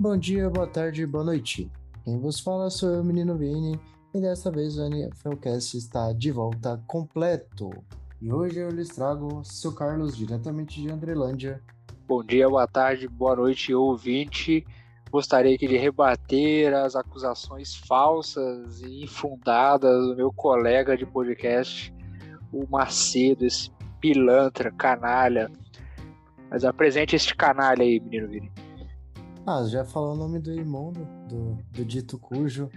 Bom dia, boa tarde, boa noite. Quem vos fala sou eu, menino Vini, e desta vez o NFLcast está de volta completo. E hoje eu lhes trago seu Carlos, diretamente de Andrelândia. Bom dia, boa tarde, boa noite, ouvinte. Gostaria aqui de rebater as acusações falsas e infundadas do meu colega de podcast, o Macedo, esse pilantra, canalha. Mas apresente este canalha aí, menino Vini. Ah, já falou o nome do imundo, do, do dito cujo,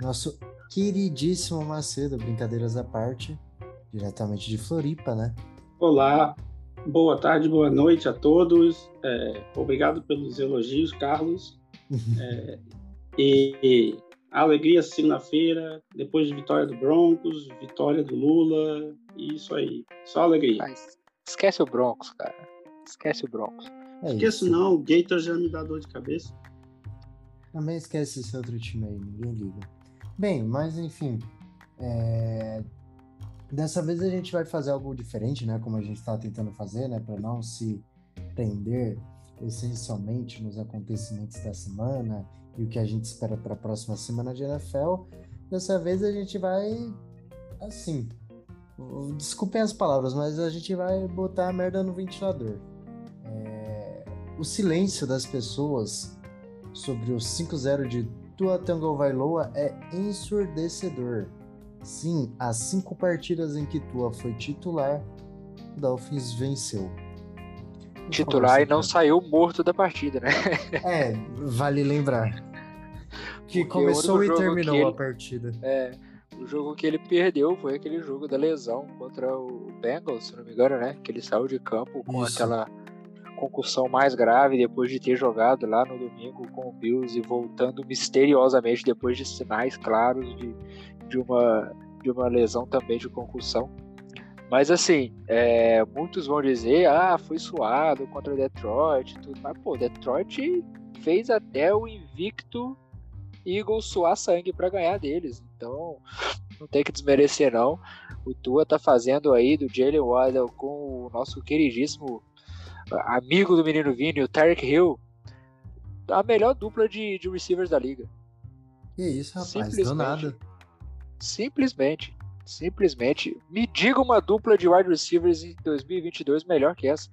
nosso queridíssimo Macedo, brincadeiras à parte, diretamente de Floripa, né? Olá, boa tarde, boa noite a todos. É, obrigado pelos elogios, Carlos. é, e, alegria segunda-feira, depois de vitória do Broncos, vitória do Lula, isso aí, só alegria. Mas esquece o Broncos, cara. Esquece o Broncos. É Esqueço isso. não, o Gator já me dá dor de cabeça. Também esquece esse outro time aí, ninguém liga. Bem, mas enfim. É... Dessa vez a gente vai fazer algo diferente, né? Como a gente está tentando fazer, né? Para não se prender essencialmente nos acontecimentos da semana e o que a gente espera para a próxima semana de NFL. Dessa vez a gente vai assim. Desculpem as palavras, mas a gente vai botar a merda no ventilador. O silêncio das pessoas sobre o 5-0 de Tua Tango Vailoa é ensurdecedor. Sim, as cinco partidas em que Tua foi titular, o Dolphins venceu. Titular e não saiu morto da partida, né? É, vale lembrar. Que Porque começou e terminou ele, a partida. É, o jogo que ele perdeu foi aquele jogo da lesão contra o Bengals, se não me engano, né? Que ele saiu de campo com Isso. aquela concussão mais grave depois de ter jogado lá no domingo com o Bills e voltando misteriosamente depois de sinais claros de, de, uma, de uma lesão também de concussão. Mas assim, é, muitos vão dizer, ah, foi suado contra Detroit tudo. Mas, pô, Detroit fez até o invicto Eagles suar sangue para ganhar deles. Então, não tem que desmerecer não. O Tua tá fazendo aí do Jalen Waddell com o nosso queridíssimo amigo do menino Vini, o Tarek Hill, a melhor dupla de, de receivers da liga. Que isso, rapaz, simplesmente, do nada. Simplesmente, simplesmente. Me diga uma dupla de wide receivers em 2022 melhor que essa.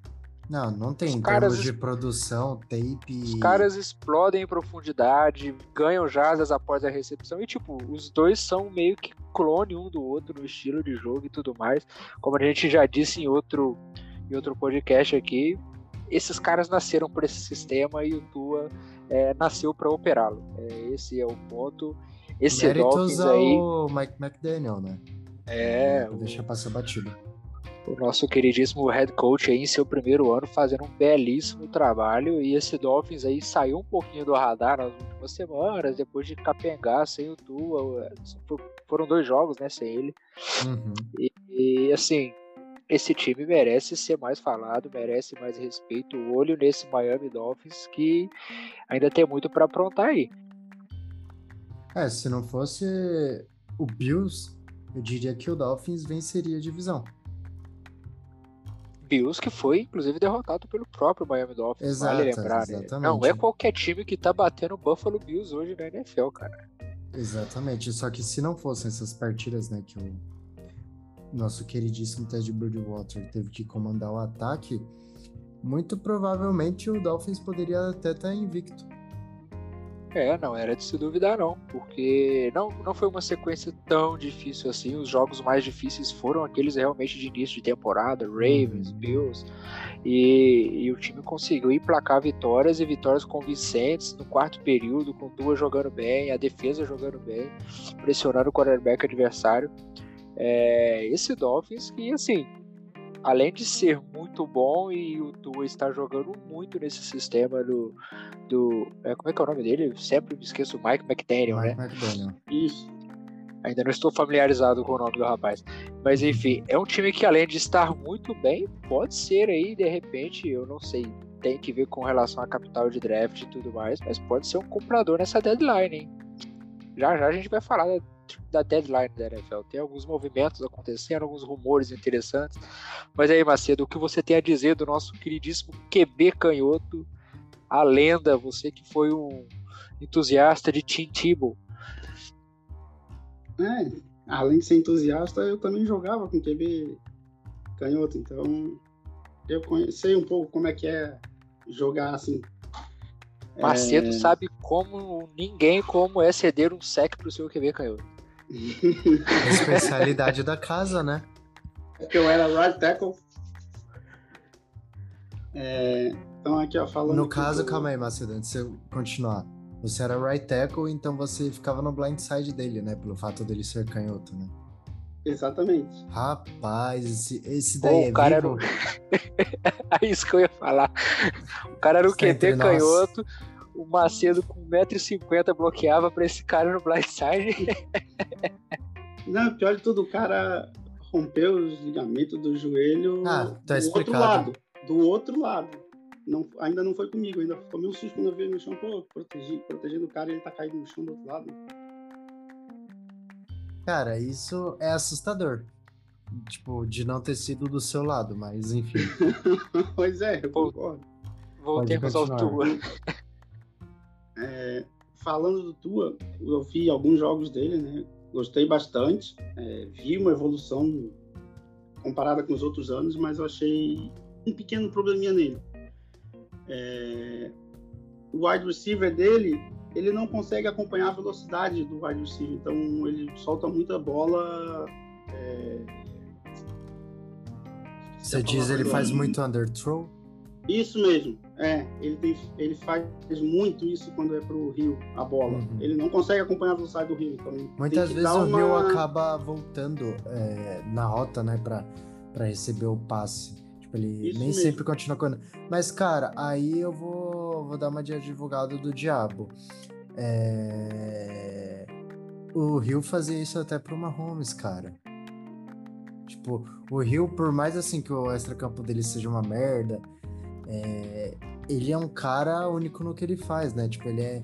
Não, não tem os caras de produção, tape. Os caras explodem em profundidade, ganham jasas após a recepção. E, tipo, os dois são meio que clone um do outro no estilo de jogo e tudo mais. Como a gente já disse em outro em outro podcast aqui, esses caras nasceram por esse sistema e o Tua é, nasceu para operá-lo. É, esse é o ponto. Esse Méritos Dolphins aí. o Mike McDaniel, né? É. Vou deixar passar batido. O nosso queridíssimo head coach aí em seu primeiro ano fazendo um belíssimo trabalho e esse Dolphins aí saiu um pouquinho do radar nas últimas semanas, depois de capengar sem o Tua. Foram dois jogos, né, sem ele. Uhum. E, e assim, esse time merece ser mais falado, merece mais respeito. O olho nesse Miami Dolphins que ainda tem muito para aprontar aí. É, se não fosse o Bills, eu diria que o Dolphins venceria a divisão. Bills que foi inclusive derrotado pelo próprio Miami Dolphins, Exato, vale lembrar, né? Não é qualquer time que tá batendo o Buffalo Bills hoje na NFL, cara. Exatamente, só que se não fossem essas partidas, né, que o nosso queridíssimo Ted Bridgewater teve que comandar o ataque, muito provavelmente o Dolphins poderia até estar invicto. É, não era de se duvidar não, porque não, não foi uma sequência tão difícil assim. Os jogos mais difíceis foram aqueles realmente de início de temporada, Ravens, uhum. Bills, e, e, o time conseguiu emplacar vitórias e vitórias convincentes no quarto período, com duas jogando bem, a defesa jogando bem, pressionando o quarterback adversário. É, esse Dolphins que, assim, além de ser muito bom e o Tua está jogando muito nesse sistema do. do é, como é que é o nome dele? sempre me esqueço, Mike McDaniel, Mike né? McDaniel. Isso. Ainda não estou familiarizado com o nome do rapaz. Mas enfim, é um time que além de estar muito bem, pode ser aí, de repente, eu não sei, tem que ver com relação a capital de draft e tudo mais, mas pode ser um comprador nessa deadline, hein? Já já a gente vai falar da deadline da NFL. Tem alguns movimentos acontecendo, alguns rumores interessantes. Mas aí, Macedo, o que você tem a dizer do nosso queridíssimo QB canhoto a lenda, você que foi um entusiasta de Tim Tebow. É, além de ser entusiasta, eu também jogava com QB canhoto, então eu conheci um pouco como é que é jogar assim. Macedo é... sabe como ninguém como é ceder um sec pro seu QB canhoto. Especialidade da casa, né? É que eu era right tackle. É, então aqui ó, falando. No caso, calma aí, Macedo, antes de você continuar. Você era right tackle, então você ficava no blind side dele, né? Pelo fato dele ser canhoto, né? Exatamente. Rapaz, esse, esse daí Pô, é o cara vivo? Era... é isso que eu ia falar. O cara era o QT canhoto, o Macedo com 1,50m bloqueava pra esse cara no blindside. Não, pior de tudo, o cara rompeu os ligamentos do joelho ah, tá do explicado. outro lado. Do outro lado. Não, ainda não foi comigo, ainda tomei um susto quando eu vi ele no chão, pô, protegi, protegendo o cara e ele tá caído no chão do outro lado. Cara, isso é assustador. Tipo, de não ter sido do seu lado, mas enfim. pois é, eu concordo. Voltemos ao Tua. Falando do Tua, eu vi alguns jogos dele, né? Gostei bastante. É, vi uma evolução comparada com os outros anos, mas eu achei um pequeno probleminha nele. É, o wide receiver dele ele não consegue acompanhar a velocidade do wide receiver, então ele solta muita bola. É... Você diz ele faz muito underthrow? Isso mesmo, é. Ele, tem, ele faz muito isso quando é pro Rio, a bola. Uhum. Ele não consegue acompanhar a velocidade do Rio. Então Muitas vezes o uma... Rio acaba voltando é, na rota, né, pra, pra receber o passe. Tipo, ele isso nem mesmo. sempre continua correndo. Mas, cara, aí eu vou, vou dar uma de advogado do diabo. É... O Rio fazia isso até pro Mahomes, cara. Tipo, o Rio, por mais assim que o extra-campo dele seja uma merda, é... ele é um cara único no que ele faz, né? Tipo, ele é.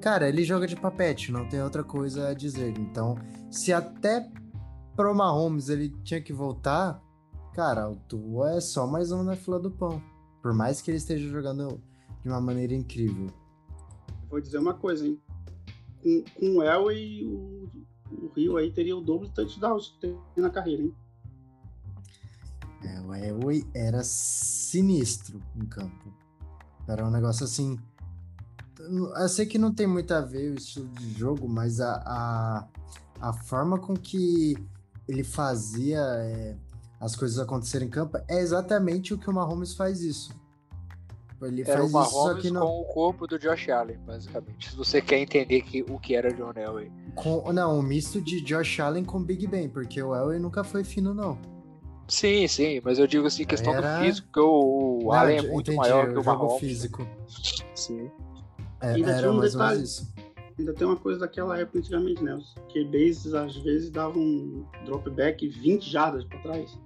Cara, ele joga de papete, não tem outra coisa a dizer. Então, se até pro Mahomes ele tinha que voltar, cara, o Tua é só mais um na fila do pão. Por mais que ele esteja jogando de uma maneira incrível vou dizer uma coisa, hein? Com, com o Elway, o, o Rio aí teria o dobro de touchdowns que tem na carreira, hein? É, o Elway era sinistro em campo. Era um negócio assim. Eu sei que não tem muito a ver o estilo de jogo, mas a, a, a forma com que ele fazia é, as coisas acontecerem em campo é exatamente o que o Mahomes faz isso. Ele era o Mahomes não... com o corpo do Josh Allen, basicamente. Se você quer entender que, o que era John Elway. Com, não, um misto de Josh Allen com Big Ben, porque o Elway nunca foi fino, não. Sim, sim, mas eu digo assim, questão era... do físico, que o, o não, Allen é muito entendi, maior que o Mahomes. físico. Sim. É, ainda era um mais detalhe, ou menos isso. Ainda tem uma coisa daquela época antigamente, né? Os QBs às vezes davam um dropback 20 jardas pra trás.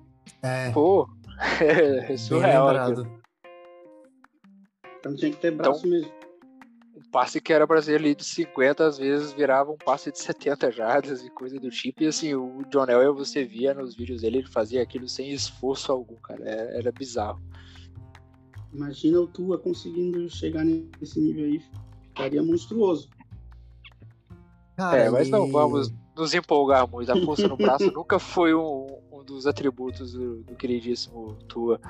É. Pô, é surreal. Então tinha que ter braço então, mesmo. Passe que era brasileiro ali de 50, às vezes virava um passe de 70 jardas e coisa do tipo. E assim, o John Elway, você via nos vídeos dele, ele fazia aquilo sem esforço algum, cara. Era, era bizarro. Imagina o Tua conseguindo chegar nesse nível aí. Ficaria monstruoso. Cara, é, mas não vamos nos empolgar muito. A força no braço nunca foi um, um dos atributos do, do, queridíssimo Tua.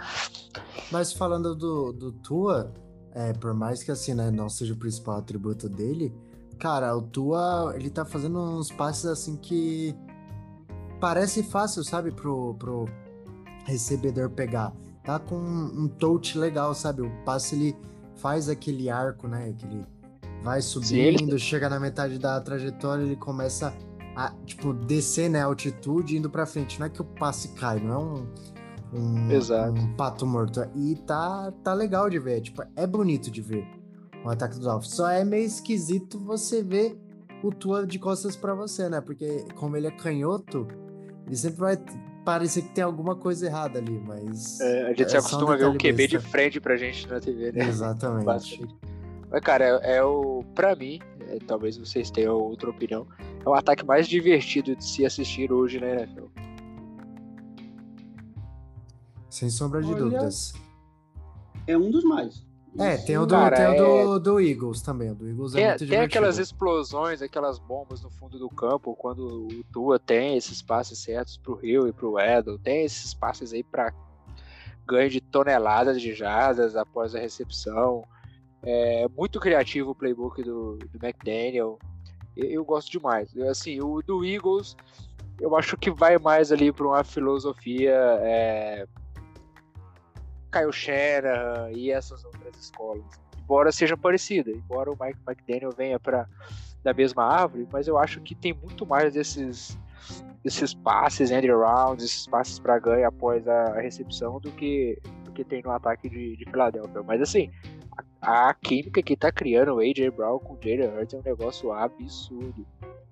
Mas falando do, do Tua, é, por mais que assim, né, não seja o principal atributo dele, cara, o Tua, ele tá fazendo uns passes assim que parece fácil, sabe, pro, pro recebedor pegar. Tá com um touch legal, sabe? O passe ele faz aquele arco, né, que ele vai subindo, Sim. chega na metade da trajetória, ele começa a, tipo, descer, né, altitude indo para frente. Não é que o passe cai, não é um um, Exato. um pato morto. E tá, tá legal de ver. Tipo, é bonito de ver o ataque dos Alphas. Só é meio esquisito você ver o Tua de costas para você, né? Porque como ele é canhoto, ele sempre vai parecer que tem alguma coisa errada ali, mas. É, a gente é se acostuma a ver o QB de frente pra gente na TV, né? Exatamente. Mas, cara, é, é o. Pra mim, é, talvez vocês tenham outra opinião, é o ataque mais divertido de se assistir hoje na NFL. Sem sombra de Olha, dúvidas. É um dos mais. É, tem o do, Cara, tem o do, é... do, Eagles também. O do Eagles é tem, muito Tem aquelas explosões, aquelas bombas no fundo do campo, quando o Tua tem esses passes certos pro Rio e pro Edel, tem esses passes aí para ganho de toneladas de jardas após a recepção. É muito criativo o playbook do, do McDaniel. Eu, eu gosto demais. Assim, o do Eagles, eu acho que vai mais ali para uma filosofia é, Kyle Shanahan e essas outras escolas. Embora seja parecida, embora o Mike McDaniel venha para da mesma árvore, mas eu acho que tem muito mais desses desses passes end rounds, esses passes para ganho após a recepção do que do que tem no ataque de, de Filadélfia. Mas assim, a, a, química que tá criando o AJ Brown com o Jalen Hurts é um negócio absurdo,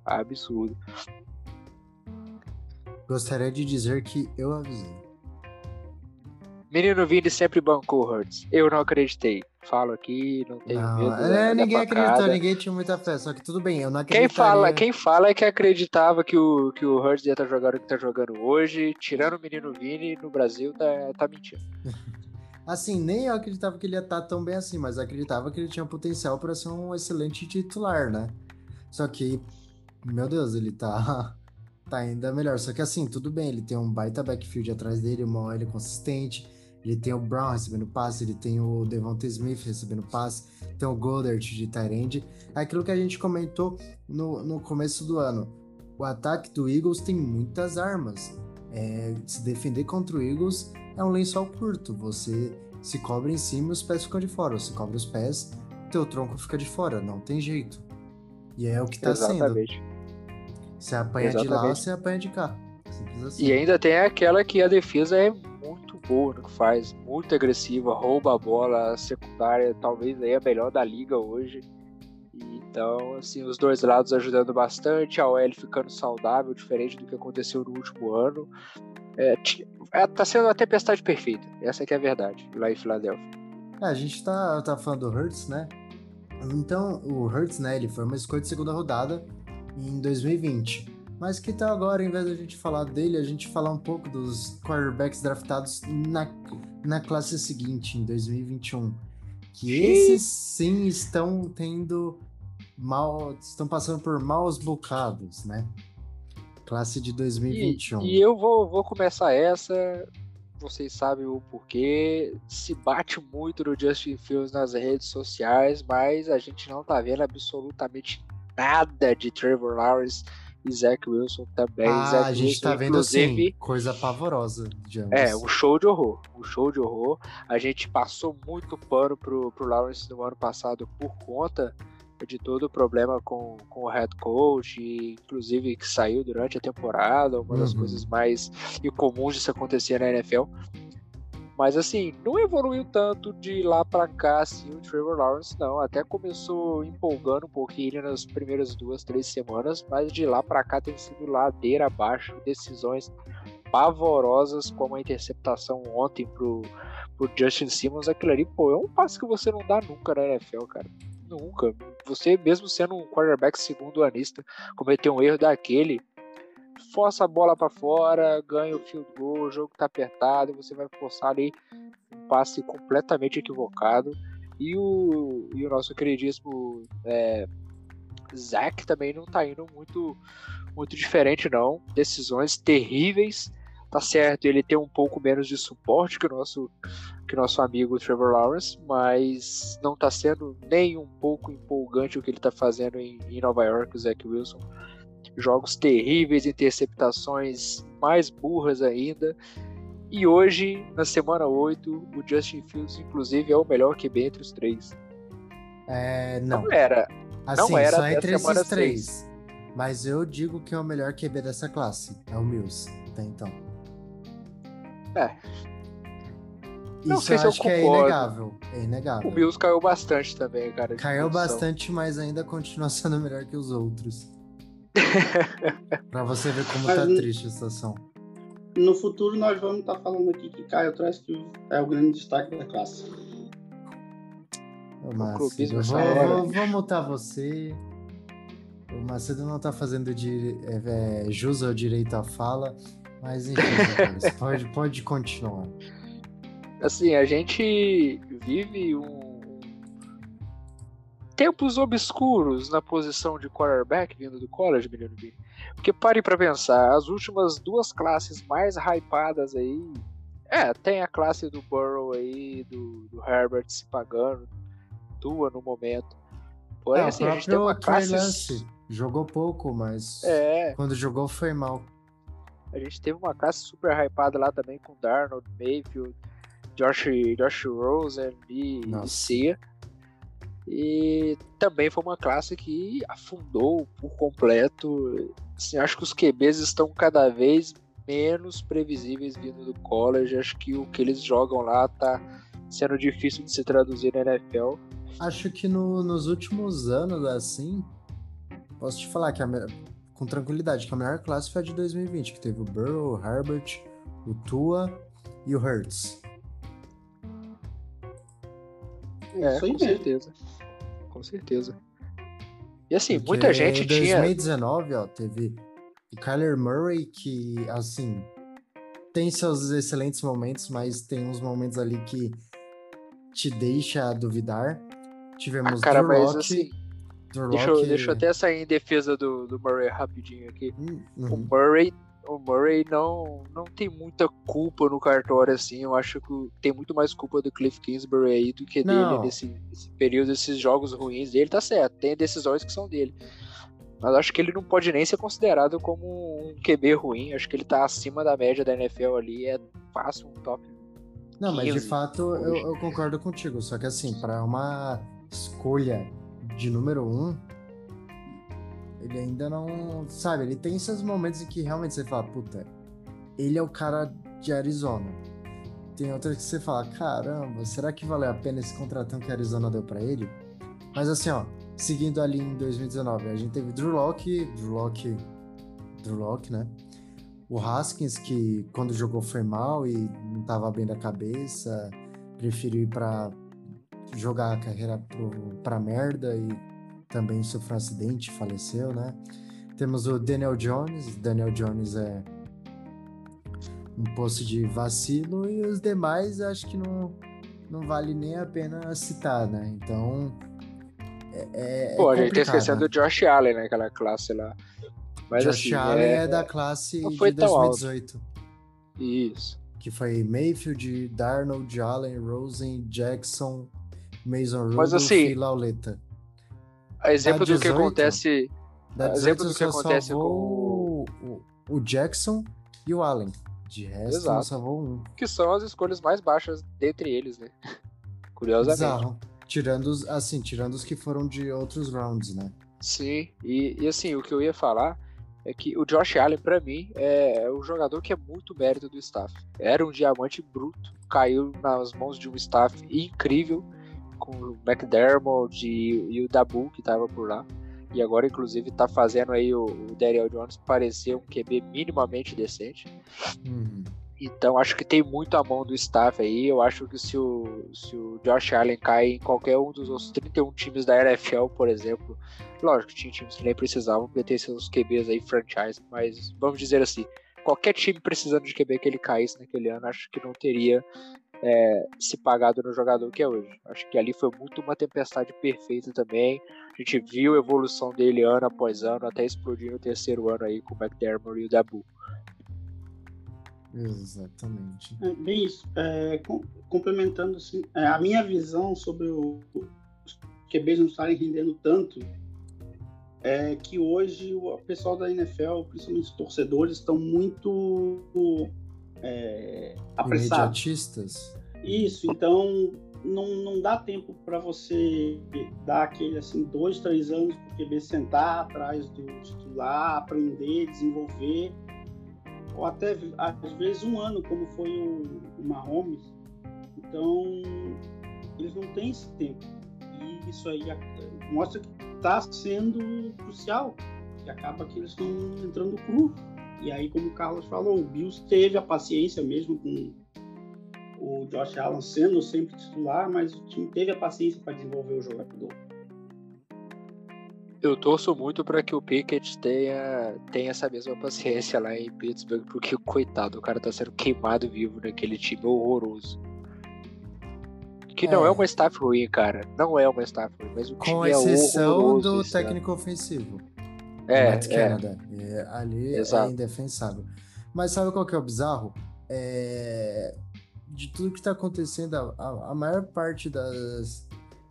absurdo. Gostaria de dizer que eu avisei. Menino Vini sempre bancou Hurts. Eu não acreditei. Falo aqui, não tenho não, medo. É, ninguém acreditou, ninguém tinha muita fé. Só que tudo bem, eu não acreditei. Quem fala, quem fala é que acreditava que o, que o Hurts ia estar tá jogando o que está jogando hoje, tirando o menino Vini no Brasil, tá, tá mentindo. assim, nem eu acreditava que ele ia estar tá tão bem assim, mas acreditava que ele tinha potencial para ser um excelente titular, né? Só que, meu Deus, ele tá tá ainda melhor. Só que assim, tudo bem, ele tem um baita backfield atrás dele, uma OL consistente, ele tem o Brown recebendo passe, ele tem o Devonta Smith recebendo passe, tem o Goddard de Tyrande. É aquilo que a gente comentou no, no começo do ano. O ataque do Eagles tem muitas armas. É, se defender contra o Eagles é um lençol curto. Você se cobre em cima e os pés ficam de fora. Você cobre os pés, teu tronco fica de fora. Não tem jeito. E é o que tá Exatamente. sendo. Você apanha Exatamente. de lá, você apanha de cá. Assim. E ainda tem aquela que a defesa é no que faz, muito agressiva, rouba a bola, a secundária talvez aí a melhor da liga hoje. Então, assim, os dois lados ajudando bastante, a OL ficando saudável, diferente do que aconteceu no último ano. É, é, tá sendo uma tempestade perfeita, essa que é a verdade, lá em Filadélfia. É, a gente tá, tá falando do Hurts, né? Então, o Hurts, né, ele foi uma escolha de segunda rodada em 2020. Mas que tal agora, em vez da gente falar dele, a gente falar um pouco dos quarterbacks draftados na, na classe seguinte, em 2021? Que esses sim estão tendo mal. estão passando por maus bocados, né? Classe de 2021. E, e eu vou, vou começar essa. Vocês sabem o porquê. Se bate muito no Justin Fields nas redes sociais, mas a gente não tá vendo absolutamente nada de Trevor Lawrence e Zach Wilson também. Ah, Zach a gente Wilson, tá vendo assim, coisa pavorosa. É, um show de horror. Um show de horror. A gente passou muito pano pro, pro Lawrence no ano passado por conta de todo o problema com, com o head coach, inclusive que saiu durante a temporada, uma das uhum. coisas mais incomuns de se acontecer na NFL. Mas assim, não evoluiu tanto de lá para cá assim o Trevor Lawrence não, até começou empolgando um pouquinho nas primeiras duas, três semanas, mas de lá para cá tem sido ladeira abaixo, decisões pavorosas como a interceptação ontem pro, pro Justin Simmons, aquilo ali, pô, é um passe que você não dá nunca na NFL, cara. Nunca. Você, mesmo sendo um quarterback segundo anista, cometer um erro daquele, força a bola para fora, ganha o field goal, o jogo tá apertado, você vai forçar ali um passe completamente equivocado. E o, e o nosso queridíssimo é, também não tá indo muito, muito diferente, não. Decisões terríveis. Tá certo, ele tem um pouco menos de suporte que o nosso, que nosso amigo Trevor Lawrence, mas não tá sendo nem um pouco empolgante o que ele tá fazendo em, em Nova York, o Zach Wilson jogos terríveis, interceptações mais burras ainda. E hoje, na semana 8, o Justin Fields, inclusive, é o melhor QB entre os três. É, não. não era. Assim, não era só entre esses três. Mas eu digo que é o melhor QB dessa classe. É o Mills, até então. É. Não Isso sei eu se acho eu que é inegável. É inegável. O Mills caiu bastante também, cara. Caiu bastante, mas ainda continua sendo melhor que os outros. pra você ver como Mas, tá triste a situação. No futuro nós vamos estar tá falando aqui que Caio Trask é o grande destaque da classe. Ô, Macedo, vou, vou, vou mutar você. O Macedo não tá fazendo de, é, é, jus ao direito à fala, mas enfim, pode, pode continuar. Assim, a gente vive um tempos obscuros na posição de quarterback vindo do college, menino Vini. Porque pare para pensar, as últimas duas classes mais hypadas aí. É, tem a classe do Burrow aí, do, do Herbert se pagando, tua no momento. Porém, é, assim, a gente tem uma classe. Lance, jogou pouco, mas é. quando jogou foi mal. A gente teve uma classe super hypada lá também com Darnold, Mayfield, Josh, Josh Rosen e, e Cia. E também foi uma classe que afundou por completo. Assim, acho que os QBs estão cada vez menos previsíveis vindo do college. Acho que o que eles jogam lá tá sendo difícil de se traduzir na NFL. Acho que no, nos últimos anos, assim, posso te falar que a, com tranquilidade que a melhor classe foi a de 2020, que teve o Burrow, o Herbert, o Tua e o Hurts. É, com certeza com certeza. E assim, Porque muita gente em tinha. Em 2019, ó, teve o Kyler Murray, que, assim, tem seus excelentes momentos, mas tem uns momentos ali que te deixa duvidar. Tivemos ah, cara, Drew assim, deixa, eu, deixa eu até sair em defesa do, do Murray rapidinho aqui. Hum, uhum. O Murray o Murray não, não tem muita culpa no cartório, assim. Eu acho que tem muito mais culpa do Cliff Kingsbury aí do que não. dele nesse, nesse, período, esses jogos ruins dele. Tá certo, tem decisões que são dele. Mas acho que ele não pode nem ser considerado como um QB ruim. Acho que ele tá acima da média da NFL ali. É fácil um top. Não, mas de fato eu, eu concordo contigo. Só que assim, para uma escolha de número um, ele ainda não. Sabe, ele tem esses momentos em que realmente você fala, puta, ele é o cara de Arizona. Tem outras que você fala, caramba, será que valeu a pena esse contratão que a Arizona deu para ele? Mas assim, ó, seguindo ali em 2019, a gente teve Drew Locke, Drew Locke, Drew Locke, né? O Haskins, que quando jogou foi mal e não tava bem da cabeça, preferiu ir pra jogar a carreira pro, pra merda e também sofreu um acidente, faleceu, né? Temos o Daniel Jones, Daniel Jones é um posto de vacilo e os demais acho que não, não vale nem a pena citar, né? Então. É, é, é Pô, a gente tá esquecendo né? do Josh Allen, né? Aquela classe lá. Mas, Josh assim, Allen é, é da classe de 2018. Isso. Que foi Mayfield, Darnold, Allen, Rosen, Jackson, Mason Rudolph assim, e Lauleta. A exemplo 18, do que acontece. Da 18, exemplo do que acontece com o, o Jackson e o Allen. De resto, Exato. salvou um. Que são as escolhas mais baixas dentre eles, né? Curiosamente. Bizarro. Tirando os, assim, tirando os que foram de outros rounds, né? Sim, e, e assim, o que eu ia falar é que o Josh Allen, para mim, é um jogador que é muito mérito do staff. Era um diamante bruto, caiu nas mãos de um staff incrível com o McDermott e, e o Dabu que tava por lá. E agora, inclusive, tá fazendo aí o, o Daniel Jones parecer um QB minimamente decente. Uhum. Então, acho que tem muito a mão do staff aí. Eu acho que se o, se o Josh Allen cai em qualquer um dos outros 31 times da NFL, por exemplo, lógico que tinha times que nem precisavam, porque tem seus QBs aí franchise, mas vamos dizer assim, qualquer time precisando de QB que ele caísse naquele ano, acho que não teria é, se pagado no jogador que é hoje. Acho que ali foi muito uma tempestade perfeita também. A gente viu a evolução dele ano após ano, até explodir no terceiro ano aí com o McDermott e o Dabu. Exatamente. É, bem isso. É, com, complementando assim, é, a minha visão sobre o, os QBs não estarem rendendo tanto é que hoje o pessoal da NFL, principalmente os torcedores, estão muito é, apressados. Isso, então não, não dá tempo para você dar aquele assim dois, três anos para o QB sentar atrás do titular, aprender, desenvolver, ou até às vezes um ano, como foi o, o Mahomes. Então eles não têm esse tempo. E isso aí mostra que está sendo crucial. E acaba que eles estão entrando cru. E aí, como o Carlos falou, o Bills teve a paciência mesmo com o Josh Allen sendo sempre titular, mas o time teve a paciência para desenvolver o jogador. Eu torço muito para que o Pickett tenha, tenha essa mesma paciência lá em Pittsburgh, porque, coitado, o cara tá sendo queimado vivo naquele time horroroso. que não é. é uma staff ruim, cara. Não é uma staff ruim, mas o Com time exceção é do técnico ano. ofensivo. É, é. Canada. É, ali é Exato. é indefensável. Mas sabe qual que é o bizarro? É... De tudo que tá acontecendo, a, a maior parte das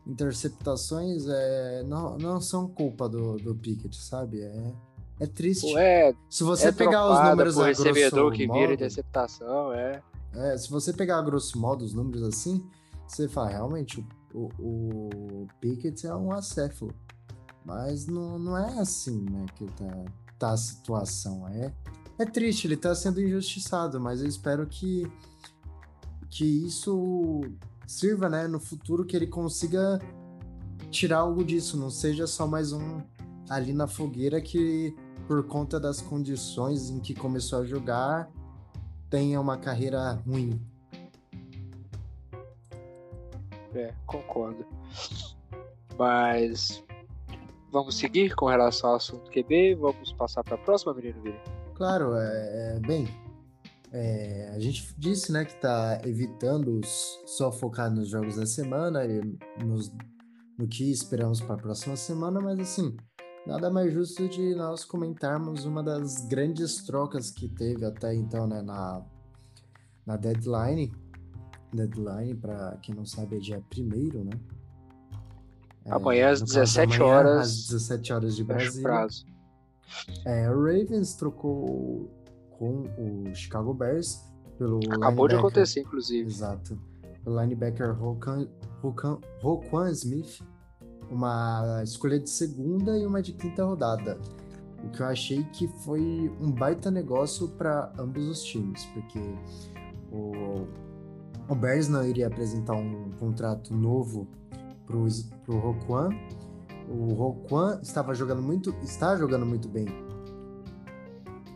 interceptações é, não, não são culpa do, do Pickett, sabe? É, é triste. É, Se você pegar os números a recebedor que modo, vira interceptação, é. É, se você pegar a grosso modo os números assim, você fala, realmente, o, o Pickett é um acéfalo. Mas não, não é assim, né, que tá, tá a situação. É, é triste, ele tá sendo injustiçado, mas eu espero que, que isso sirva, né, no futuro que ele consiga tirar algo disso, não seja só mais um ali na fogueira que por conta das condições em que começou a jogar tenha uma carreira ruim. É, concordo. Mas vamos seguir com relação ao assunto QB? Vamos passar para a próxima, menino Vini? Claro, é, é bem. É, a gente disse, né, que está evitando só focar nos jogos da semana e nos, no que esperamos para a próxima semana, mas assim, nada mais justo de nós comentarmos uma das grandes trocas que teve até então né, na, na deadline. Deadline, para quem não sabe, é dia 1 né? É, amanhã às 17 amanhã, horas. Às 17 horas de Brasil. Prazo. É, o Ravens trocou com o Chicago Bears pelo. Acabou de acontecer, inclusive. Exato. O linebacker Roquan Smith uma escolha de segunda e uma de quinta rodada. O que eu achei que foi um baita negócio para ambos os times, porque o, o Bears não iria apresentar um contrato novo para o Roquan. O Roquan estava jogando muito, está jogando muito bem,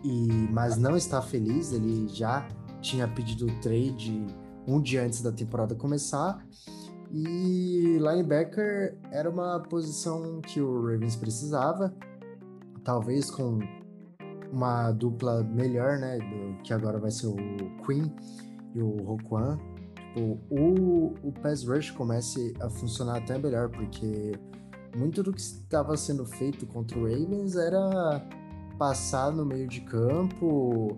e mas não está feliz. Ele já tinha pedido trade um dia antes da temporada começar e linebacker era uma posição que o Ravens precisava, talvez com uma dupla melhor, né? Do, que agora vai ser o Queen e o Roquan. Tipo, o, o pass rush comece a funcionar até melhor, porque muito do que estava sendo feito contra o Ravens era passar no meio de campo,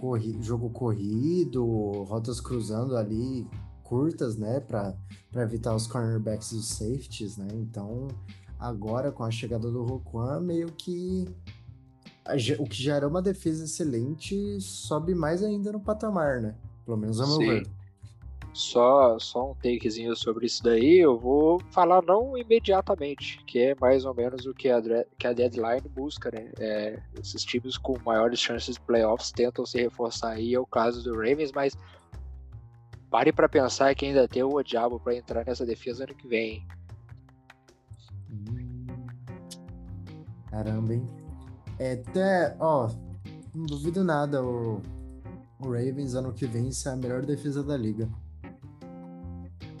corri, jogo corrido, rotas cruzando ali, curtas, né, para evitar os cornerbacks e os safeties, né? Então, agora com a chegada do Roquan, meio que o que já era uma defesa excelente sobe mais ainda no patamar, né? Pelo menos a meu Sim. ver. Só, só um takezinho sobre isso daí, eu vou falar não imediatamente, que é mais ou menos o que a, que a deadline busca, né? É, esses times com maiores chances de playoffs tentam se reforçar aí, é o caso do Ravens, mas Pare para pensar que ainda tem o Diabo para entrar nessa defesa ano que vem. Hum, caramba, hein? É até, ó, não duvido nada o, o Ravens ano que vem ser a melhor defesa da liga.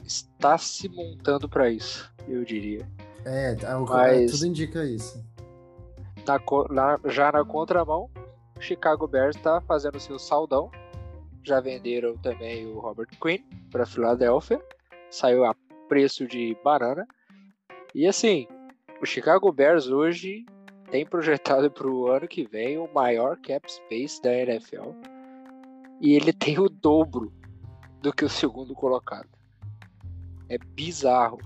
Está se montando para isso, eu diria. É, é o, Mas, tudo indica isso. Na, na, já na contramão, Chicago Bears está fazendo seu saldão já venderam também o Robert Quinn para Filadélfia, saiu a preço de banana. E assim, o Chicago Bears hoje tem projetado para o ano que vem o maior cap space da NFL. E ele tem o dobro do que o segundo colocado. É bizarro.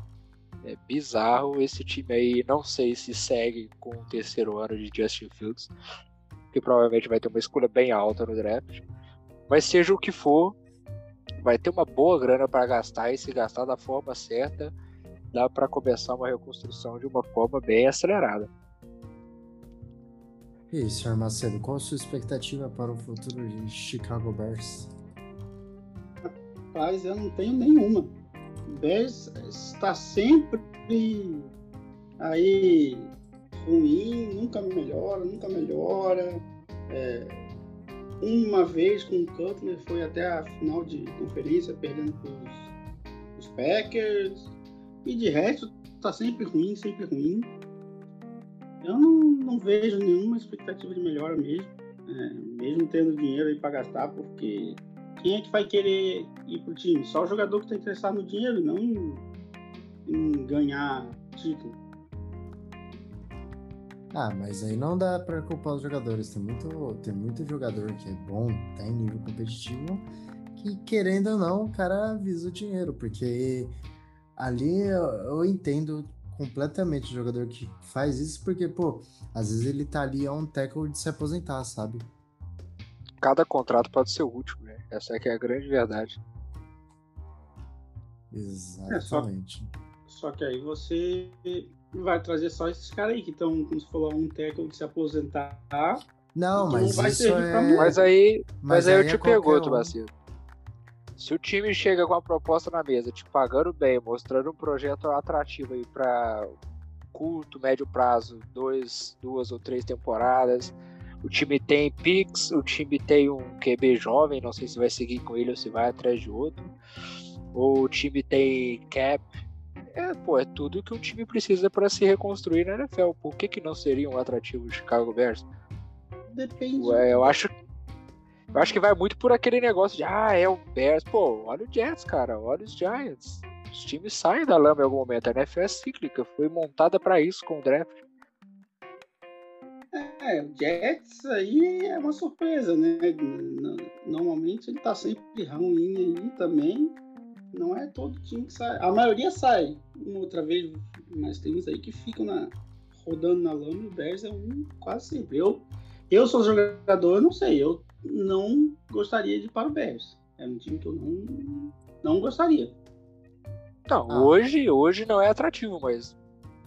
É bizarro esse time aí. Não sei se segue com o terceiro ano de Justin Fields, que provavelmente vai ter uma escolha bem alta no draft. Mas seja o que for, vai ter uma boa grana para gastar e se gastar da forma certa, dá para começar uma reconstrução de uma forma bem acelerada. E aí, Sr. Macedo, qual a sua expectativa para o futuro de Chicago Bears? Rapaz, eu não tenho nenhuma. Bears está sempre aí ruim, nunca melhora, nunca melhora. É, uma vez com o Cutler foi até a final de conferência, perdendo para os Packers. E de resto, tá sempre ruim, sempre ruim. Eu não, não vejo nenhuma expectativa de melhora mesmo. É, mesmo tendo dinheiro aí para gastar, porque quem é que vai querer ir pro time? Só o jogador que está interessado no dinheiro, não em, em ganhar título. Ah, mas aí não dá para culpar os jogadores. Tem muito, tem muito jogador que é bom, tá em nível competitivo, que querendo ou não, o cara visa o dinheiro, porque ali eu, eu entendo completamente o jogador que faz isso, porque, pô, às vezes ele tá ali a um tackle de se aposentar, sabe? Cada contrato pode ser útil? Essa é que é a grande verdade. Exatamente. É, só, só, que aí você vai trazer só esses caras aí que estão, como você falou, um tackle de se aposentar. Não, mas vai isso é... Mas aí, mas, mas aí, aí eu te é pergunto, um. Se o time chega com a proposta na mesa, te pagando bem, mostrando um projeto atrativo aí para curto, médio prazo, dois, duas ou três temporadas, o time tem picks, o time tem um QB jovem, não sei se vai seguir com ele ou se vai atrás de outro, ou o time tem cap. É, pô, é tudo que um time precisa para se reconstruir na NFL. Por que, que não seria um atrativo o Chicago Bears? Depende. Ué, eu acho eu acho que vai muito por aquele negócio de, ah, é o Bears. Pô, olha o Jets, cara, olha os Giants. Os times saem da lama em algum momento. A NFL é cíclica, foi montada para isso com o draft. É, o Jets aí é uma surpresa, né? Normalmente ele tá sempre ruim aí também. Não é todo time que sai. A maioria sai uma outra vez, mas tem uns aí que ficam na, rodando na lama e o Bears é um quase sempre. Eu, eu sou jogador, eu não sei. Eu não gostaria de ir para o Bears. É um time que eu não, não gostaria. Não, ah. hoje, hoje não é atrativo, mas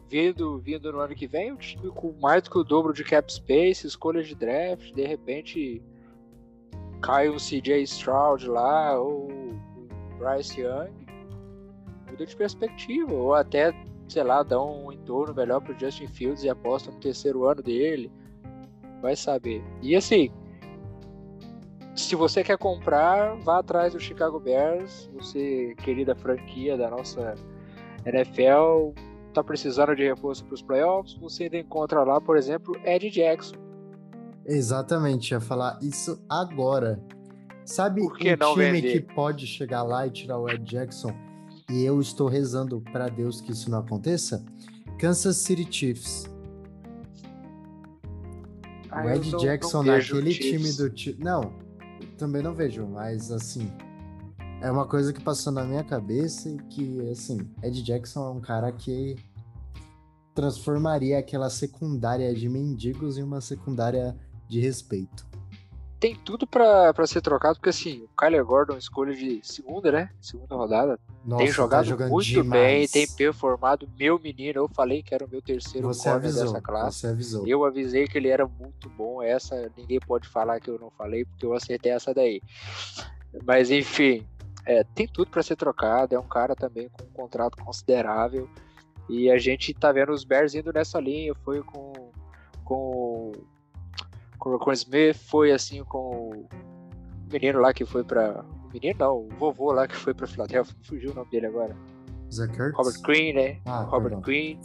vindo, vindo no ano que vem, um time com mais do que o dobro de cap space, escolhas de draft, de repente cai um CJ Stroud lá, ou Bryce Young, muda de perspectiva, ou até, sei lá, dá um entorno melhor pro Justin Fields e aposta no terceiro ano dele. Vai saber. E assim, se você quer comprar, vá atrás do Chicago Bears. Você, querida franquia da nossa NFL, tá precisando de reforço para os playoffs. Você ainda encontra lá, por exemplo, Ed Jackson. Exatamente, ia falar isso agora. Sabe um time vender? que pode chegar lá e tirar o Ed Jackson? E eu estou rezando para Deus que isso não aconteça? Kansas City Chiefs. Ah, o Ed Jackson naquele time do. Não, também não vejo, mas assim. É uma coisa que passou na minha cabeça e que, assim, Ed Jackson é um cara que transformaria aquela secundária de mendigos em uma secundária de respeito. Tem tudo para ser trocado, porque assim, o Kyler Gordon, escolha de segunda, né? Segunda rodada. Nossa, tem tá jogado tá muito demais. bem, tem performado. Meu menino, eu falei que era o meu terceiro você avisou, dessa classe. Você avisou. Eu avisei que ele era muito bom. Essa ninguém pode falar que eu não falei, porque eu acertei essa daí. Mas enfim, é, tem tudo para ser trocado. É um cara também com um contrato considerável. E a gente tá vendo os Bears indo nessa linha. Foi com, com com o Rocco Smith, foi assim com o menino lá que foi pra. O menino não, o vovô lá que foi pra Filadélfia, fugiu o nome dele agora. Robert Green, né? Ah, Robert perdão. Green.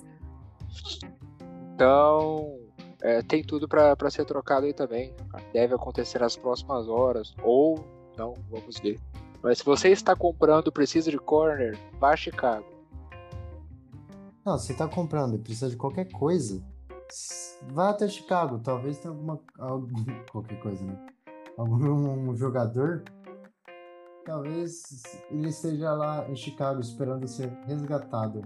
Então, é, tem tudo para ser trocado aí também. Deve acontecer nas próximas horas. Ou não, vamos ver. Mas se você está comprando, precisa de corner, vá a Chicago. Não, você está comprando e precisa de qualquer coisa, Vá até Chicago, talvez tenha alguma. Algum, qualquer coisa, né? Algum um jogador. Talvez ele esteja lá em Chicago esperando ser resgatado.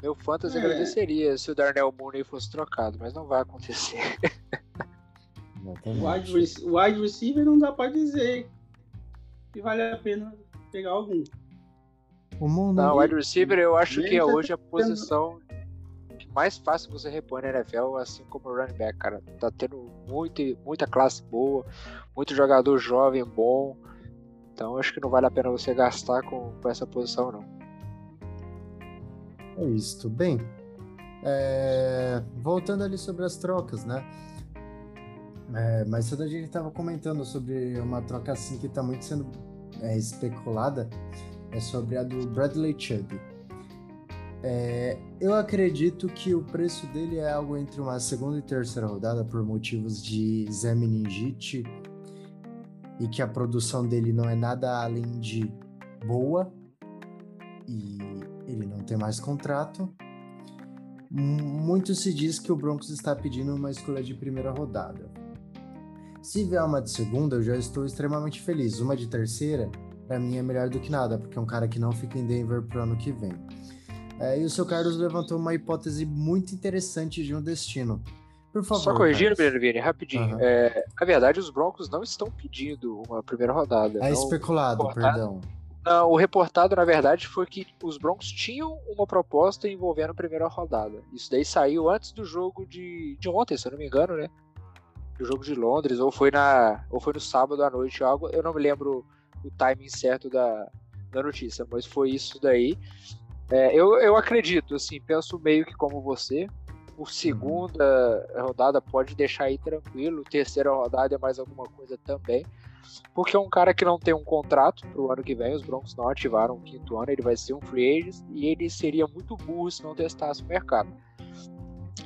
Meu fantasy é. agradeceria se o Darnell Mooney fosse trocado, mas não vai acontecer. wide, wide receiver não dá pra dizer que vale a pena pegar algum. O mundo não, wide receiver eu acho que é hoje a posição mais fácil você repor na NFL, assim como o running back, cara. Tá tendo muito, muita classe boa, muito jogador jovem bom. Então acho que não vale a pena você gastar com, com essa posição, não. É isso. Bem, é... voltando ali sobre as trocas, né? É, mas quando a gente estava comentando sobre uma troca assim que está muito sendo é, especulada, é sobre a do Bradley Chubb. É, eu acredito que o preço dele é algo entre uma segunda e terceira rodada por motivos de Zé Meningite e que a produção dele não é nada além de boa e ele não tem mais contrato. Muito se diz que o Broncos está pedindo uma escolha de primeira rodada. Se vier uma de segunda, eu já estou extremamente feliz. Uma de terceira, para mim é melhor do que nada, porque é um cara que não fica em Denver pro ano que vem. É, e o seu Carlos levantou uma hipótese muito interessante de um destino. Por favor. Só corrigindo, Vini, rapidinho. Uhum. É, na verdade, os Broncos não estão pedindo uma primeira rodada. É especulado, perdão. Não, o reportado, na verdade, foi que os Broncos tinham uma proposta envolvendo a primeira rodada. Isso daí saiu antes do jogo de, de ontem, se eu não me engano, né? Do jogo de Londres, ou foi, na, ou foi no sábado à noite, algo. Eu não me lembro o timing certo da, da notícia, mas foi isso daí. É, eu, eu acredito, assim, penso meio que como você. Por segunda rodada pode deixar aí tranquilo. Terceira rodada é mais alguma coisa também porque é um cara que não tem um contrato pro ano que vem, os Broncos não ativaram o quinto ano, ele vai ser um free agent e ele seria muito burro se não testasse o mercado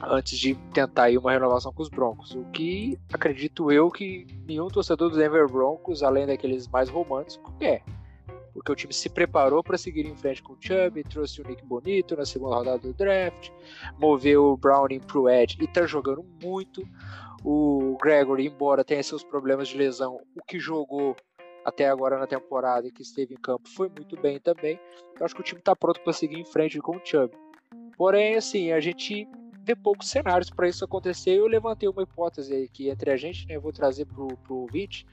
antes de tentar aí uma renovação com os Broncos. O que acredito eu que nenhum torcedor do Denver Broncos, além daqueles mais românticos, quer. Porque o time se preparou para seguir em frente com o Chubb, trouxe o Nick Bonito na segunda rodada do draft, moveu o Browning pro Edge e tá jogando muito o Gregory, embora tenha seus problemas de lesão, o que jogou até agora na temporada e que esteve em campo foi muito bem também. Eu acho que o time está pronto para seguir em frente com o Chubb. Porém, assim, a gente vê poucos cenários para isso acontecer. Eu levantei uma hipótese aí que entre a gente, né, eu vou trazer para o ouvinte.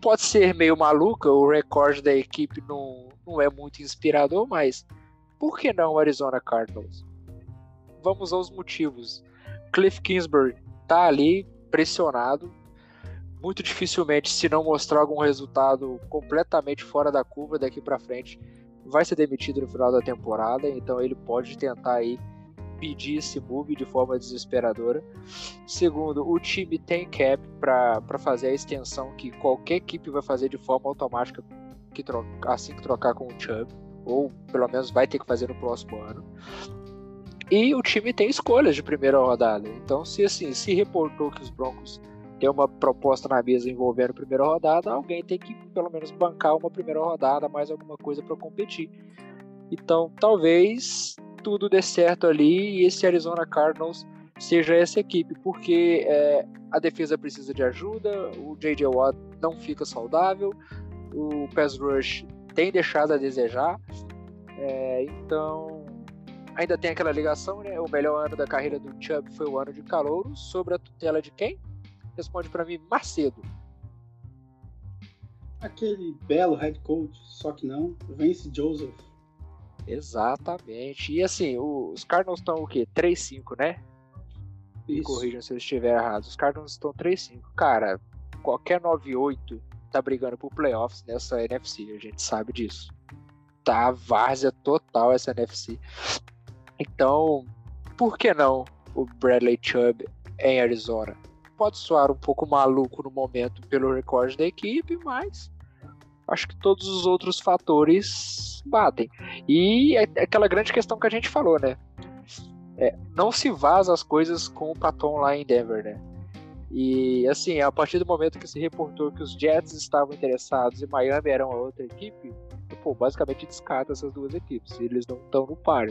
Pode ser meio maluca, o recorde da equipe não, não é muito inspirador, mas por que não Arizona Cardinals? Vamos aos motivos. Cliff Kingsbury tá ali pressionado. Muito dificilmente, se não mostrar algum resultado completamente fora da curva daqui para frente, vai ser demitido no final da temporada. Então ele pode tentar aí pedir esse move de forma desesperadora. Segundo, o time tem cap para fazer a extensão que qualquer equipe vai fazer de forma automática que troca, assim que trocar com o Chubb, ou pelo menos vai ter que fazer no próximo ano. E o time tem escolhas de primeira rodada. Então, se assim, se reportou que os Broncos têm uma proposta na mesa envolvendo primeira rodada, alguém tem que pelo menos bancar uma primeira rodada, mais alguma coisa para competir. Então, talvez tudo dê certo ali e esse Arizona Cardinals seja essa equipe, porque é, a defesa precisa de ajuda, o J.J. Watt não fica saudável, o pass rush tem deixado a desejar, é, então ainda tem aquela ligação, né? O melhor ano da carreira do Chubb foi o ano de calouro, sobre a tutela de quem? Responde para mim, Macedo. Aquele belo head coach, só que não, Vence Joseph. Exatamente. E assim, os Cardinals estão o quê? 3-5, né? Me corrijam se eu estiver errado. Os Cardinals estão 3-5. Cara, qualquer 9-8 tá brigando por playoffs nessa NFC, a gente sabe disso. Tá várzea total essa NFC. Então, por que não o Bradley Chubb em Arizona? Pode soar um pouco maluco no momento pelo recorde da equipe, mas acho que todos os outros fatores batem. E é aquela grande questão que a gente falou, né? É, não se vaza as coisas com o Paton lá em Denver, né? E assim, a partir do momento que se reportou que os Jets estavam interessados e Miami era uma outra equipe, pô, basicamente descarta essas duas equipes. Eles não estão no par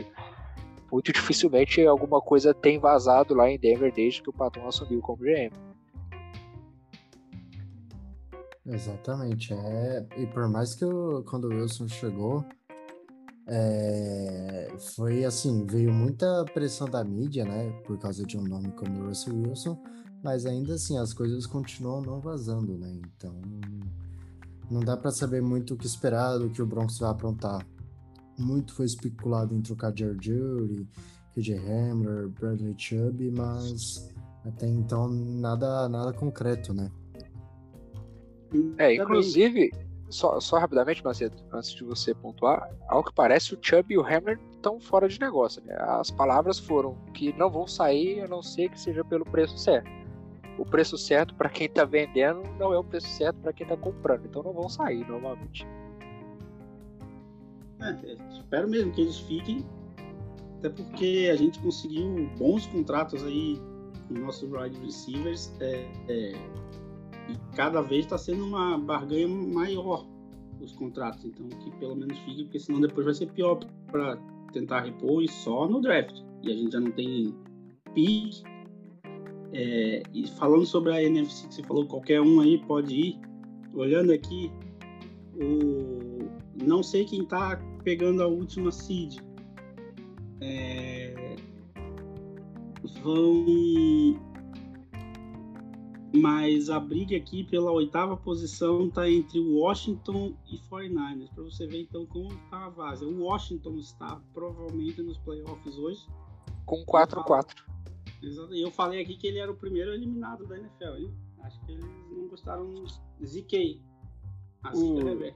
muito dificilmente alguma coisa tem vazado lá em Denver desde que o Patton assumiu como GM. Exatamente. É, e por mais que eu, quando o Wilson chegou, é, foi assim, veio muita pressão da mídia, né? Por causa de um nome como Russell Wilson, mas ainda assim as coisas continuam não vazando, né? Então não dá para saber muito o que esperar do que o Broncos vai aprontar muito foi especulado em trocar Jerry Judy, KJ Hamler, Bradley Chubb, mas até então nada, nada concreto, né? É, inclusive, só, só rapidamente, Macedo, antes de você pontuar, ao que parece o Chubb e o Hamler estão fora de negócio, né? As palavras foram que não vão sair a não ser que seja pelo preço certo. O preço certo para quem está vendendo não é o preço certo para quem está comprando, então não vão sair normalmente. É, espero mesmo que eles fiquem, até porque a gente conseguiu bons contratos aí com nossos wide receivers é, é, e cada vez está sendo uma barganha maior os contratos. Então, que pelo menos fique, porque senão depois vai ser pior para tentar repor e só no draft. E a gente já não tem pique. É, e falando sobre a NFC que você falou, qualquer um aí pode ir. Olhando aqui, o não sei quem tá pegando a última seed. É, vão mas a briga aqui pela oitava posição está entre Washington e 49ers. Para você ver então como está a base. O Washington está provavelmente nos playoffs hoje. Com 4-4. Exato. E eu falei aqui que ele era o primeiro eliminado da NFL, hein? Acho que eles não gostaram. ZK. Assim uh, que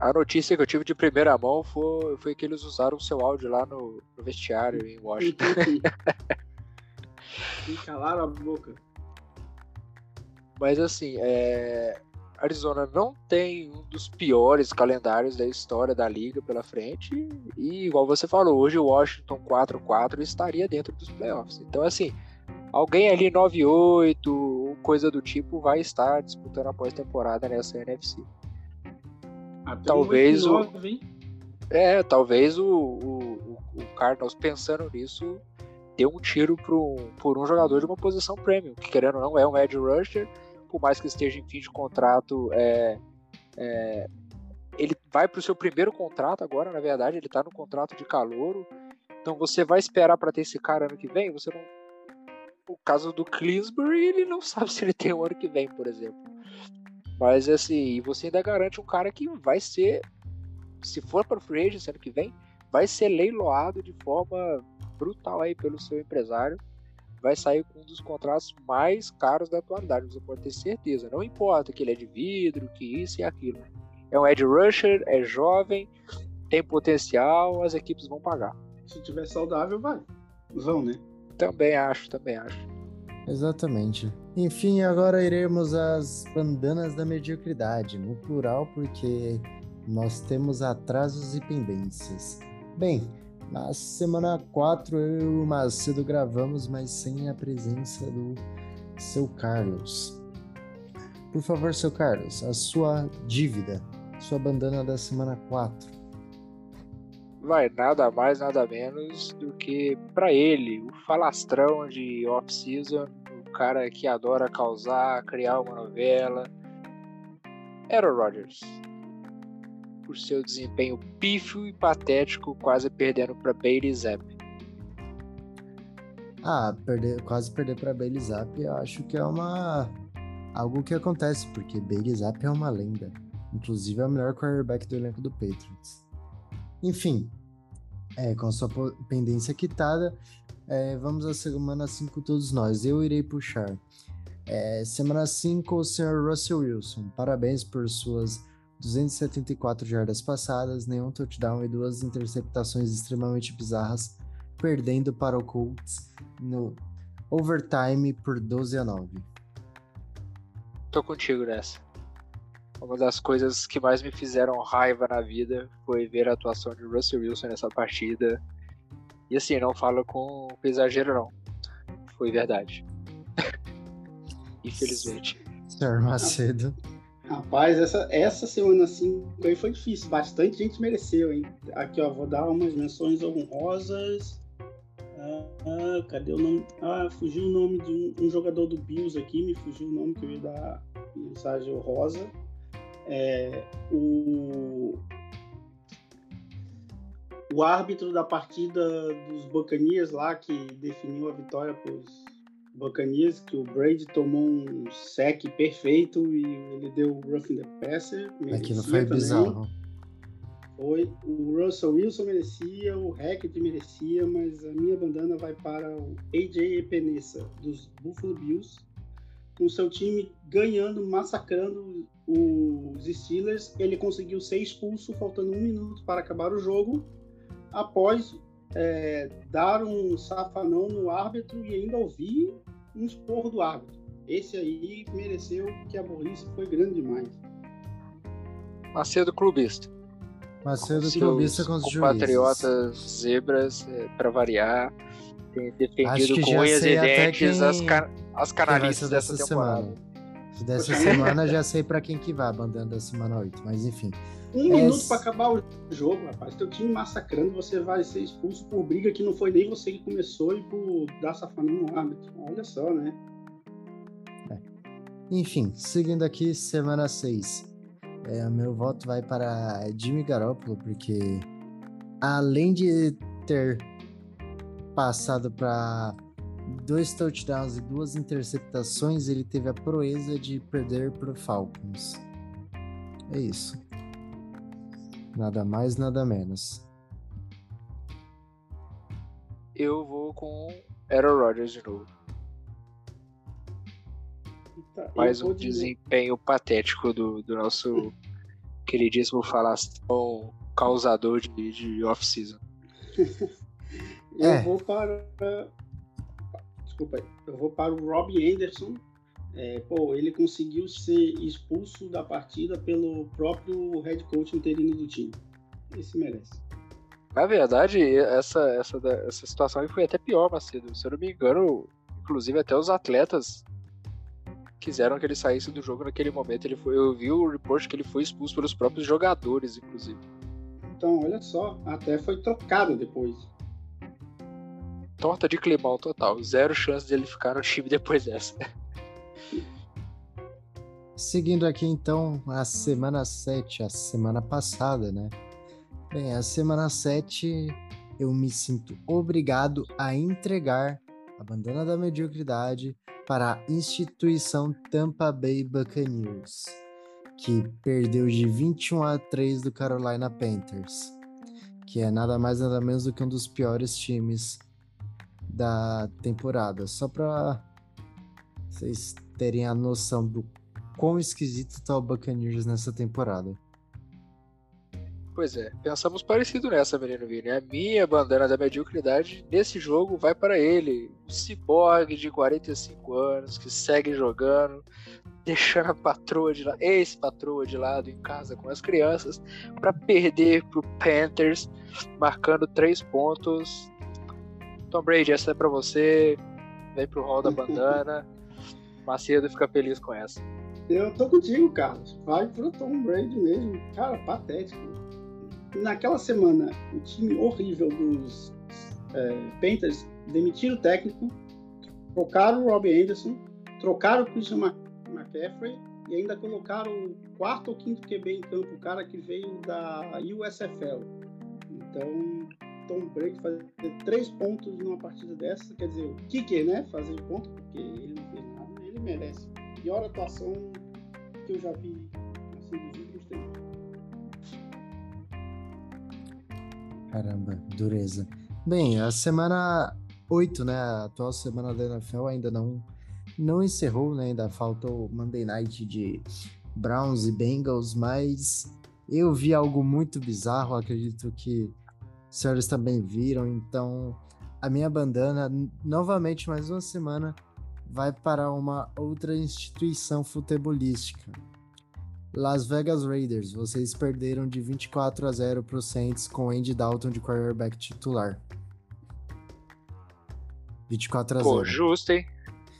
A notícia que eu tive de primeira mão foi, foi que eles usaram o seu áudio lá no, no vestiário em Washington. e calaram a boca. Mas assim, é... Arizona não tem um dos piores calendários da história da liga pela frente. E, igual você falou, hoje o Washington 4-4 estaria dentro dos playoffs. Então, assim, alguém ali 9-8, coisa do tipo, vai estar disputando a pós-temporada nessa NFC. Até talvez o. É, talvez o, o, o Cardinals pensando nisso deu um tiro pro, por um jogador de uma posição premium, que querendo ou não é um edge rusher por mais que esteja em fim de contrato, é, é, ele vai para o seu primeiro contrato agora, na verdade, ele está no contrato de calouro. Então você vai esperar para ter esse cara ano que vem? Você não. O caso do Cleansbury, ele não sabe se ele tem o ano que vem, por exemplo. Mas assim, você ainda garante um cara que vai ser, se for para o free agent ano que vem, vai ser leiloado de forma brutal aí pelo seu empresário vai sair com um dos contratos mais caros da atualidade, você pode ter certeza. Não importa que ele é de vidro, que isso e aquilo. É um edge rusher, é jovem, tem potencial, as equipes vão pagar. Se tiver saudável, vai. Vão, né? Também acho, também acho. Exatamente. Enfim, agora iremos às bandanas da mediocridade, no plural, porque nós temos atrasos e pendências. Bem, na semana 4, eu e o Macedo gravamos, mas sem a presença do seu Carlos. Por favor, seu Carlos, a sua dívida, sua bandana da semana 4. Vai nada mais, nada menos do que para ele, o falastrão de off-season, o cara que adora causar, criar uma novela. Aaron Rodgers por seu desempenho pífio e patético, quase perdendo para Bailey Zapp. Ah, perder, quase perder para Bailey Zapp, eu acho que é uma algo que acontece, porque Bailey Zapp é uma lenda. Inclusive é o melhor quarterback do elenco do Patriots. Enfim, é, com a sua pendência quitada, é, vamos à semana 5 todos nós. Eu irei puxar. É, semana 5, o Sr. Russell Wilson. Parabéns por suas 274 jardas passadas, nenhum touchdown e duas interceptações extremamente bizarras, perdendo para o Colts no overtime por 12 a 9. Tô contigo nessa. Uma das coisas que mais me fizeram raiva na vida foi ver a atuação de Russell Wilson nessa partida. E assim, não falo com exagero não. Foi verdade. Infelizmente. Senhor Macedo. Rapaz, essa, essa semana 5 aí foi difícil. Bastante gente mereceu, hein? Aqui, ó, vou dar umas menções honrosas. Ah, ah, cadê o nome? Ah, fugiu o nome de um, um, jogador do Bills aqui, me fugiu o nome que eu ia dar mensagem honrosa. É, o, o árbitro da partida dos Bocanias lá, que definiu a vitória para os Buccaneers, que o Brady tomou um sec perfeito e ele deu o roughing the passer. Aquilo foi também. bizarro. Foi. O Russell Wilson merecia, o Hackett merecia, mas a minha bandana vai para o AJ Epinesa, dos Buffalo Bills, com seu time ganhando, massacrando os Steelers. Ele conseguiu ser expulso, faltando um minuto para acabar o jogo, após é, dar um safanão no árbitro e ainda ouvir um esporro do árbitro. Esse aí mereceu que a burrice foi grande demais. Macedo clubista. Macedo com clubista com os compatriotas zebras, é, para variar, tem defendido com unhas e dentes as, as canalices dessa, dessa temporada. Semana. Dessa semana já sei para quem que vai a bandana da semana 8, mas enfim. Um minuto para acabar o jogo, rapaz. Teu time massacrando, você vai ser expulso por briga que não foi nem você que começou e por dar safanão no árbitro. Olha só, né? É. Enfim, seguindo aqui, semana 6. É, meu voto vai para Jimmy Garoppolo, porque além de ter passado para dois touchdowns e duas interceptações, ele teve a proeza de perder para Falcons. É isso. Nada mais, nada menos. Eu vou com Aaron Rodgers de novo. Tá, Mais um desempenho patético do, do nosso queridíssimo falação causador de, de off-season. eu é. vou para. Desculpa. Eu vou para o Robbie Anderson. É, pô, ele conseguiu ser expulso da partida pelo próprio head coach interino do time. Esse merece. Na verdade, essa, essa, essa situação foi até pior, Macedo. Se eu não me engano, inclusive até os atletas quiseram que ele saísse do jogo naquele momento. Ele foi, eu vi o report que ele foi expulso pelos próprios jogadores, inclusive. Então, olha só, até foi trocado depois. Torta de climão total. Zero chance de ele ficar no time depois dessa. Seguindo aqui então a semana 7, a semana passada, né? Bem, a semana 7 eu me sinto obrigado a entregar a bandana da mediocridade para a instituição Tampa Bay Buccaneers, que perdeu de 21 a 3 do Carolina Panthers, que é nada mais nada menos do que um dos piores times da temporada. Só para vocês terem a noção do quão esquisito tá o Buccaneers nessa temporada. Pois é, pensamos parecido nessa, menino Vini. A minha bandana da mediocridade nesse jogo vai para ele, um ciborgue de 45 anos que segue jogando, deixando a patroa de lado, ex-patroa de lado em casa com as crianças, para perder pro Panthers, marcando três pontos. Tom Brady, essa é para você. Vem pro hall da bandana. Macedo fica feliz com essa. Eu tô contigo, Carlos. Vai pro Tom Brady mesmo. Cara, patético naquela semana, o time horrível dos é, Panthers demitiram o técnico, trocaram o Robbie Anderson, trocaram o Christian McCaffrey e ainda colocaram o quarto ou quinto QB em campo, o cara que veio da USFL. Então, Tom Brady fazer três pontos numa partida dessa, quer dizer, o kicker, né? Fazer ponto, porque ele não fez nada, ele merece. Pior atuação que eu já vi assim, dos últimos tempos. Caramba, dureza. Bem, a semana 8, né? A atual semana da NFL ainda não, não encerrou, né? Ainda faltou Monday Night de Browns e Bengals, mas eu vi algo muito bizarro, acredito que os senhores também viram, então a minha bandana, novamente mais uma semana, vai para uma outra instituição futebolística. Las Vegas Raiders, vocês perderam de 24 a 0 para o Saints com Andy Dalton de quarterback titular. 24 a 0. Pô, justo, hein?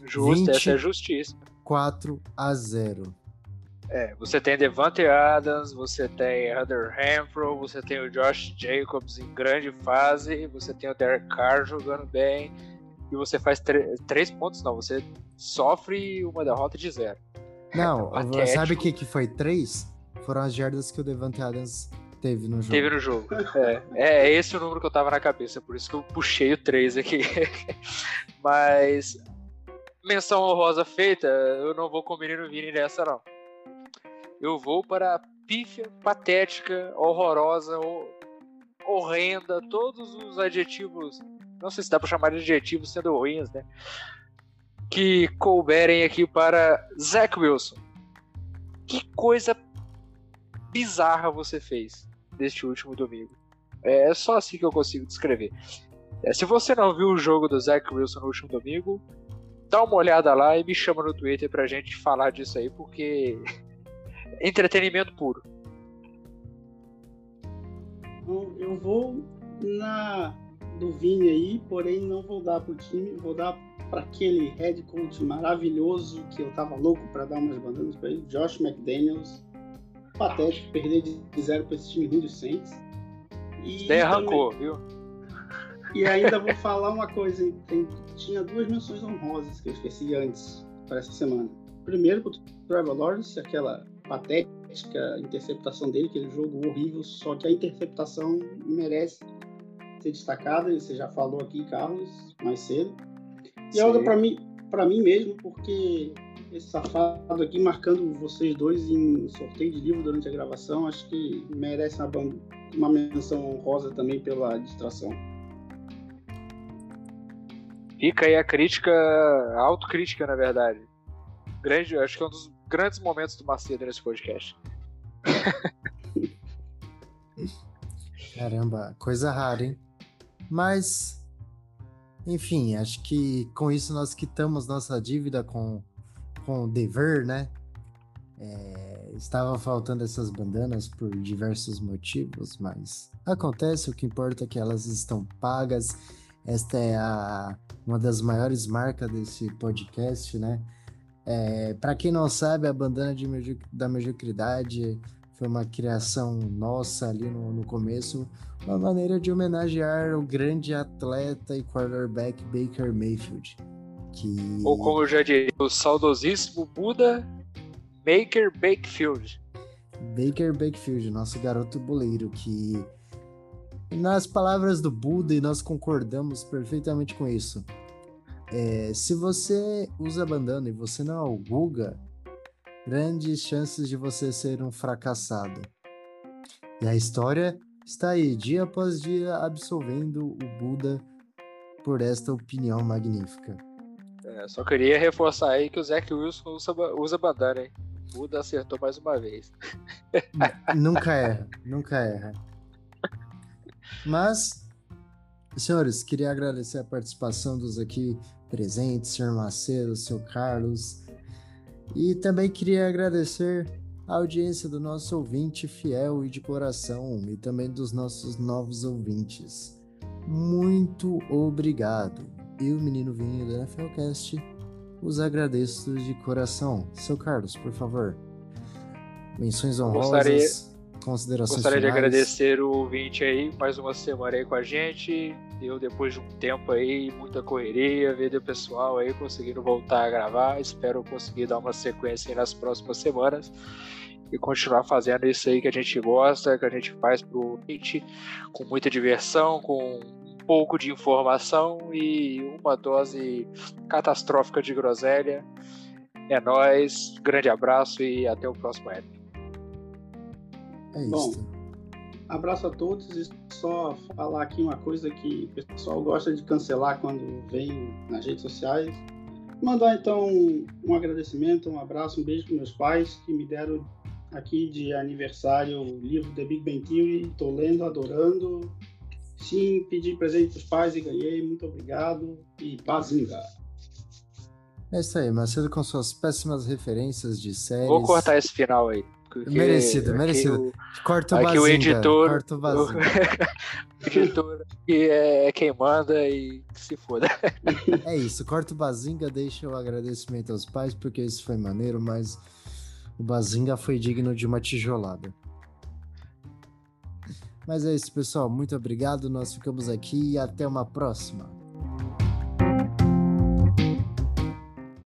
Justo, essa é justiça. 4 a 0. É, você tem Devante Adams, você tem Hunter Renfro, você tem o Josh Jacobs em grande fase, você tem o Derek Carr jogando bem, e você faz três pontos, não, você sofre uma derrota de zero. Não, sabe o que, que foi três? Foram as jardas que o Devante Adams teve no jogo. Teve no jogo. É, é esse o número que eu tava na cabeça, por isso que eu puxei o três aqui. Mas menção honrosa feita, eu não vou com o menino Vini nessa, não. Eu vou para a pífia, patética, horrorosa, horrenda, todos os adjetivos. Não sei se dá para chamar de adjetivos sendo ruins, né? que couberem aqui para Zach Wilson. Que coisa bizarra você fez neste último domingo. É só assim que eu consigo descrever. É, se você não viu o jogo do Zach Wilson no último domingo, dá uma olhada lá e me chama no Twitter pra gente falar disso aí, porque entretenimento puro. Eu vou na do Vini aí, porém não vou dar pro time, vou dar para aquele head coach maravilhoso que eu tava louco para dar umas bandanas para ele, Josh McDaniels. Patético perder de zero para esse time ruim dos Saints. E Daí arrancou, viu? E ainda vou falar uma coisa, tem, tinha duas menções honrosas que eu esqueci antes para essa semana. Primeiro, o Trevor Lawrence, aquela patética interceptação dele, aquele jogo horrível, só que a interceptação merece ser destacada, você já falou aqui, Carlos, mais cedo. E a outra para mim, para mim mesmo, porque esse safado aqui marcando vocês dois em sorteio de livro durante a gravação, acho que merece uma, uma menção honrosa também pela distração. Fica aí a crítica, a autocrítica, na verdade. Grande, acho que é um dos grandes momentos do Macedo nesse podcast. Caramba, coisa rara, hein? Mas, enfim, acho que com isso nós quitamos nossa dívida com, com o dever, né? É, estava faltando essas bandanas por diversos motivos, mas acontece, o que importa é que elas estão pagas esta é a, uma das maiores marcas desse podcast, né? É, Para quem não sabe, a bandana de da mediocridade foi uma criação nossa ali no, no começo, uma maneira de homenagear o grande atleta e quarterback Baker Mayfield. Que... Ou como eu já diria, o saudosíssimo Buda Baker Bakefield. Baker Bakefield, nosso garoto boleiro, que nas palavras do Buda, e nós concordamos perfeitamente com isso. É, se você usa bandana e você não alguga, grandes chances de você ser um fracassado. E a história está aí, dia após dia, absolvendo o Buda por esta opinião magnífica. É, só queria reforçar aí que o Zac Wilson usa, usa bandana, hein? O Buda acertou mais uma vez. nunca erra, nunca erra. Mas, senhores, queria agradecer a participação dos aqui presentes, senhor Macedo, senhor Carlos. E também queria agradecer a audiência do nosso ouvinte fiel e de coração, e também dos nossos novos ouvintes. Muito obrigado. Eu, menino vinho do NFLcast, os agradeço de coração. Seu Carlos, por favor. Menções honrosas. Gostaria Considerações Gostaria finais. de agradecer o ouvinte aí, mais uma semana aí com a gente. Eu, depois de um tempo aí, muita correria, ver o pessoal aí conseguindo voltar a gravar. Espero conseguir dar uma sequência nas próximas semanas e continuar fazendo isso aí que a gente gosta, que a gente faz pro ouvinte, com muita diversão, com um pouco de informação e uma dose catastrófica de groselha. É nóis, grande abraço e até o próximo época. É Bom, abraço a todos e só falar aqui uma coisa que o pessoal gosta de cancelar quando vem nas redes sociais. Mandar então um agradecimento, um abraço, um beijo para meus pais que me deram aqui de aniversário o livro The Big Bang Theory. Estou lendo, adorando. Sim, pedi presente para os pais e ganhei. Muito obrigado e pazinga. É isso aí, Macedo com suas péssimas referências de séries. Vou cortar esse final aí. Porque merecido, merecido. O, corta o aqui bazinga, o editor, corta o editor que é quem manda e se foda. É isso, corta o bazinga, deixa o agradecimento aos pais, porque isso foi maneiro, mas o bazinga foi digno de uma tijolada. Mas é isso, pessoal. Muito obrigado. Nós ficamos aqui e até uma próxima.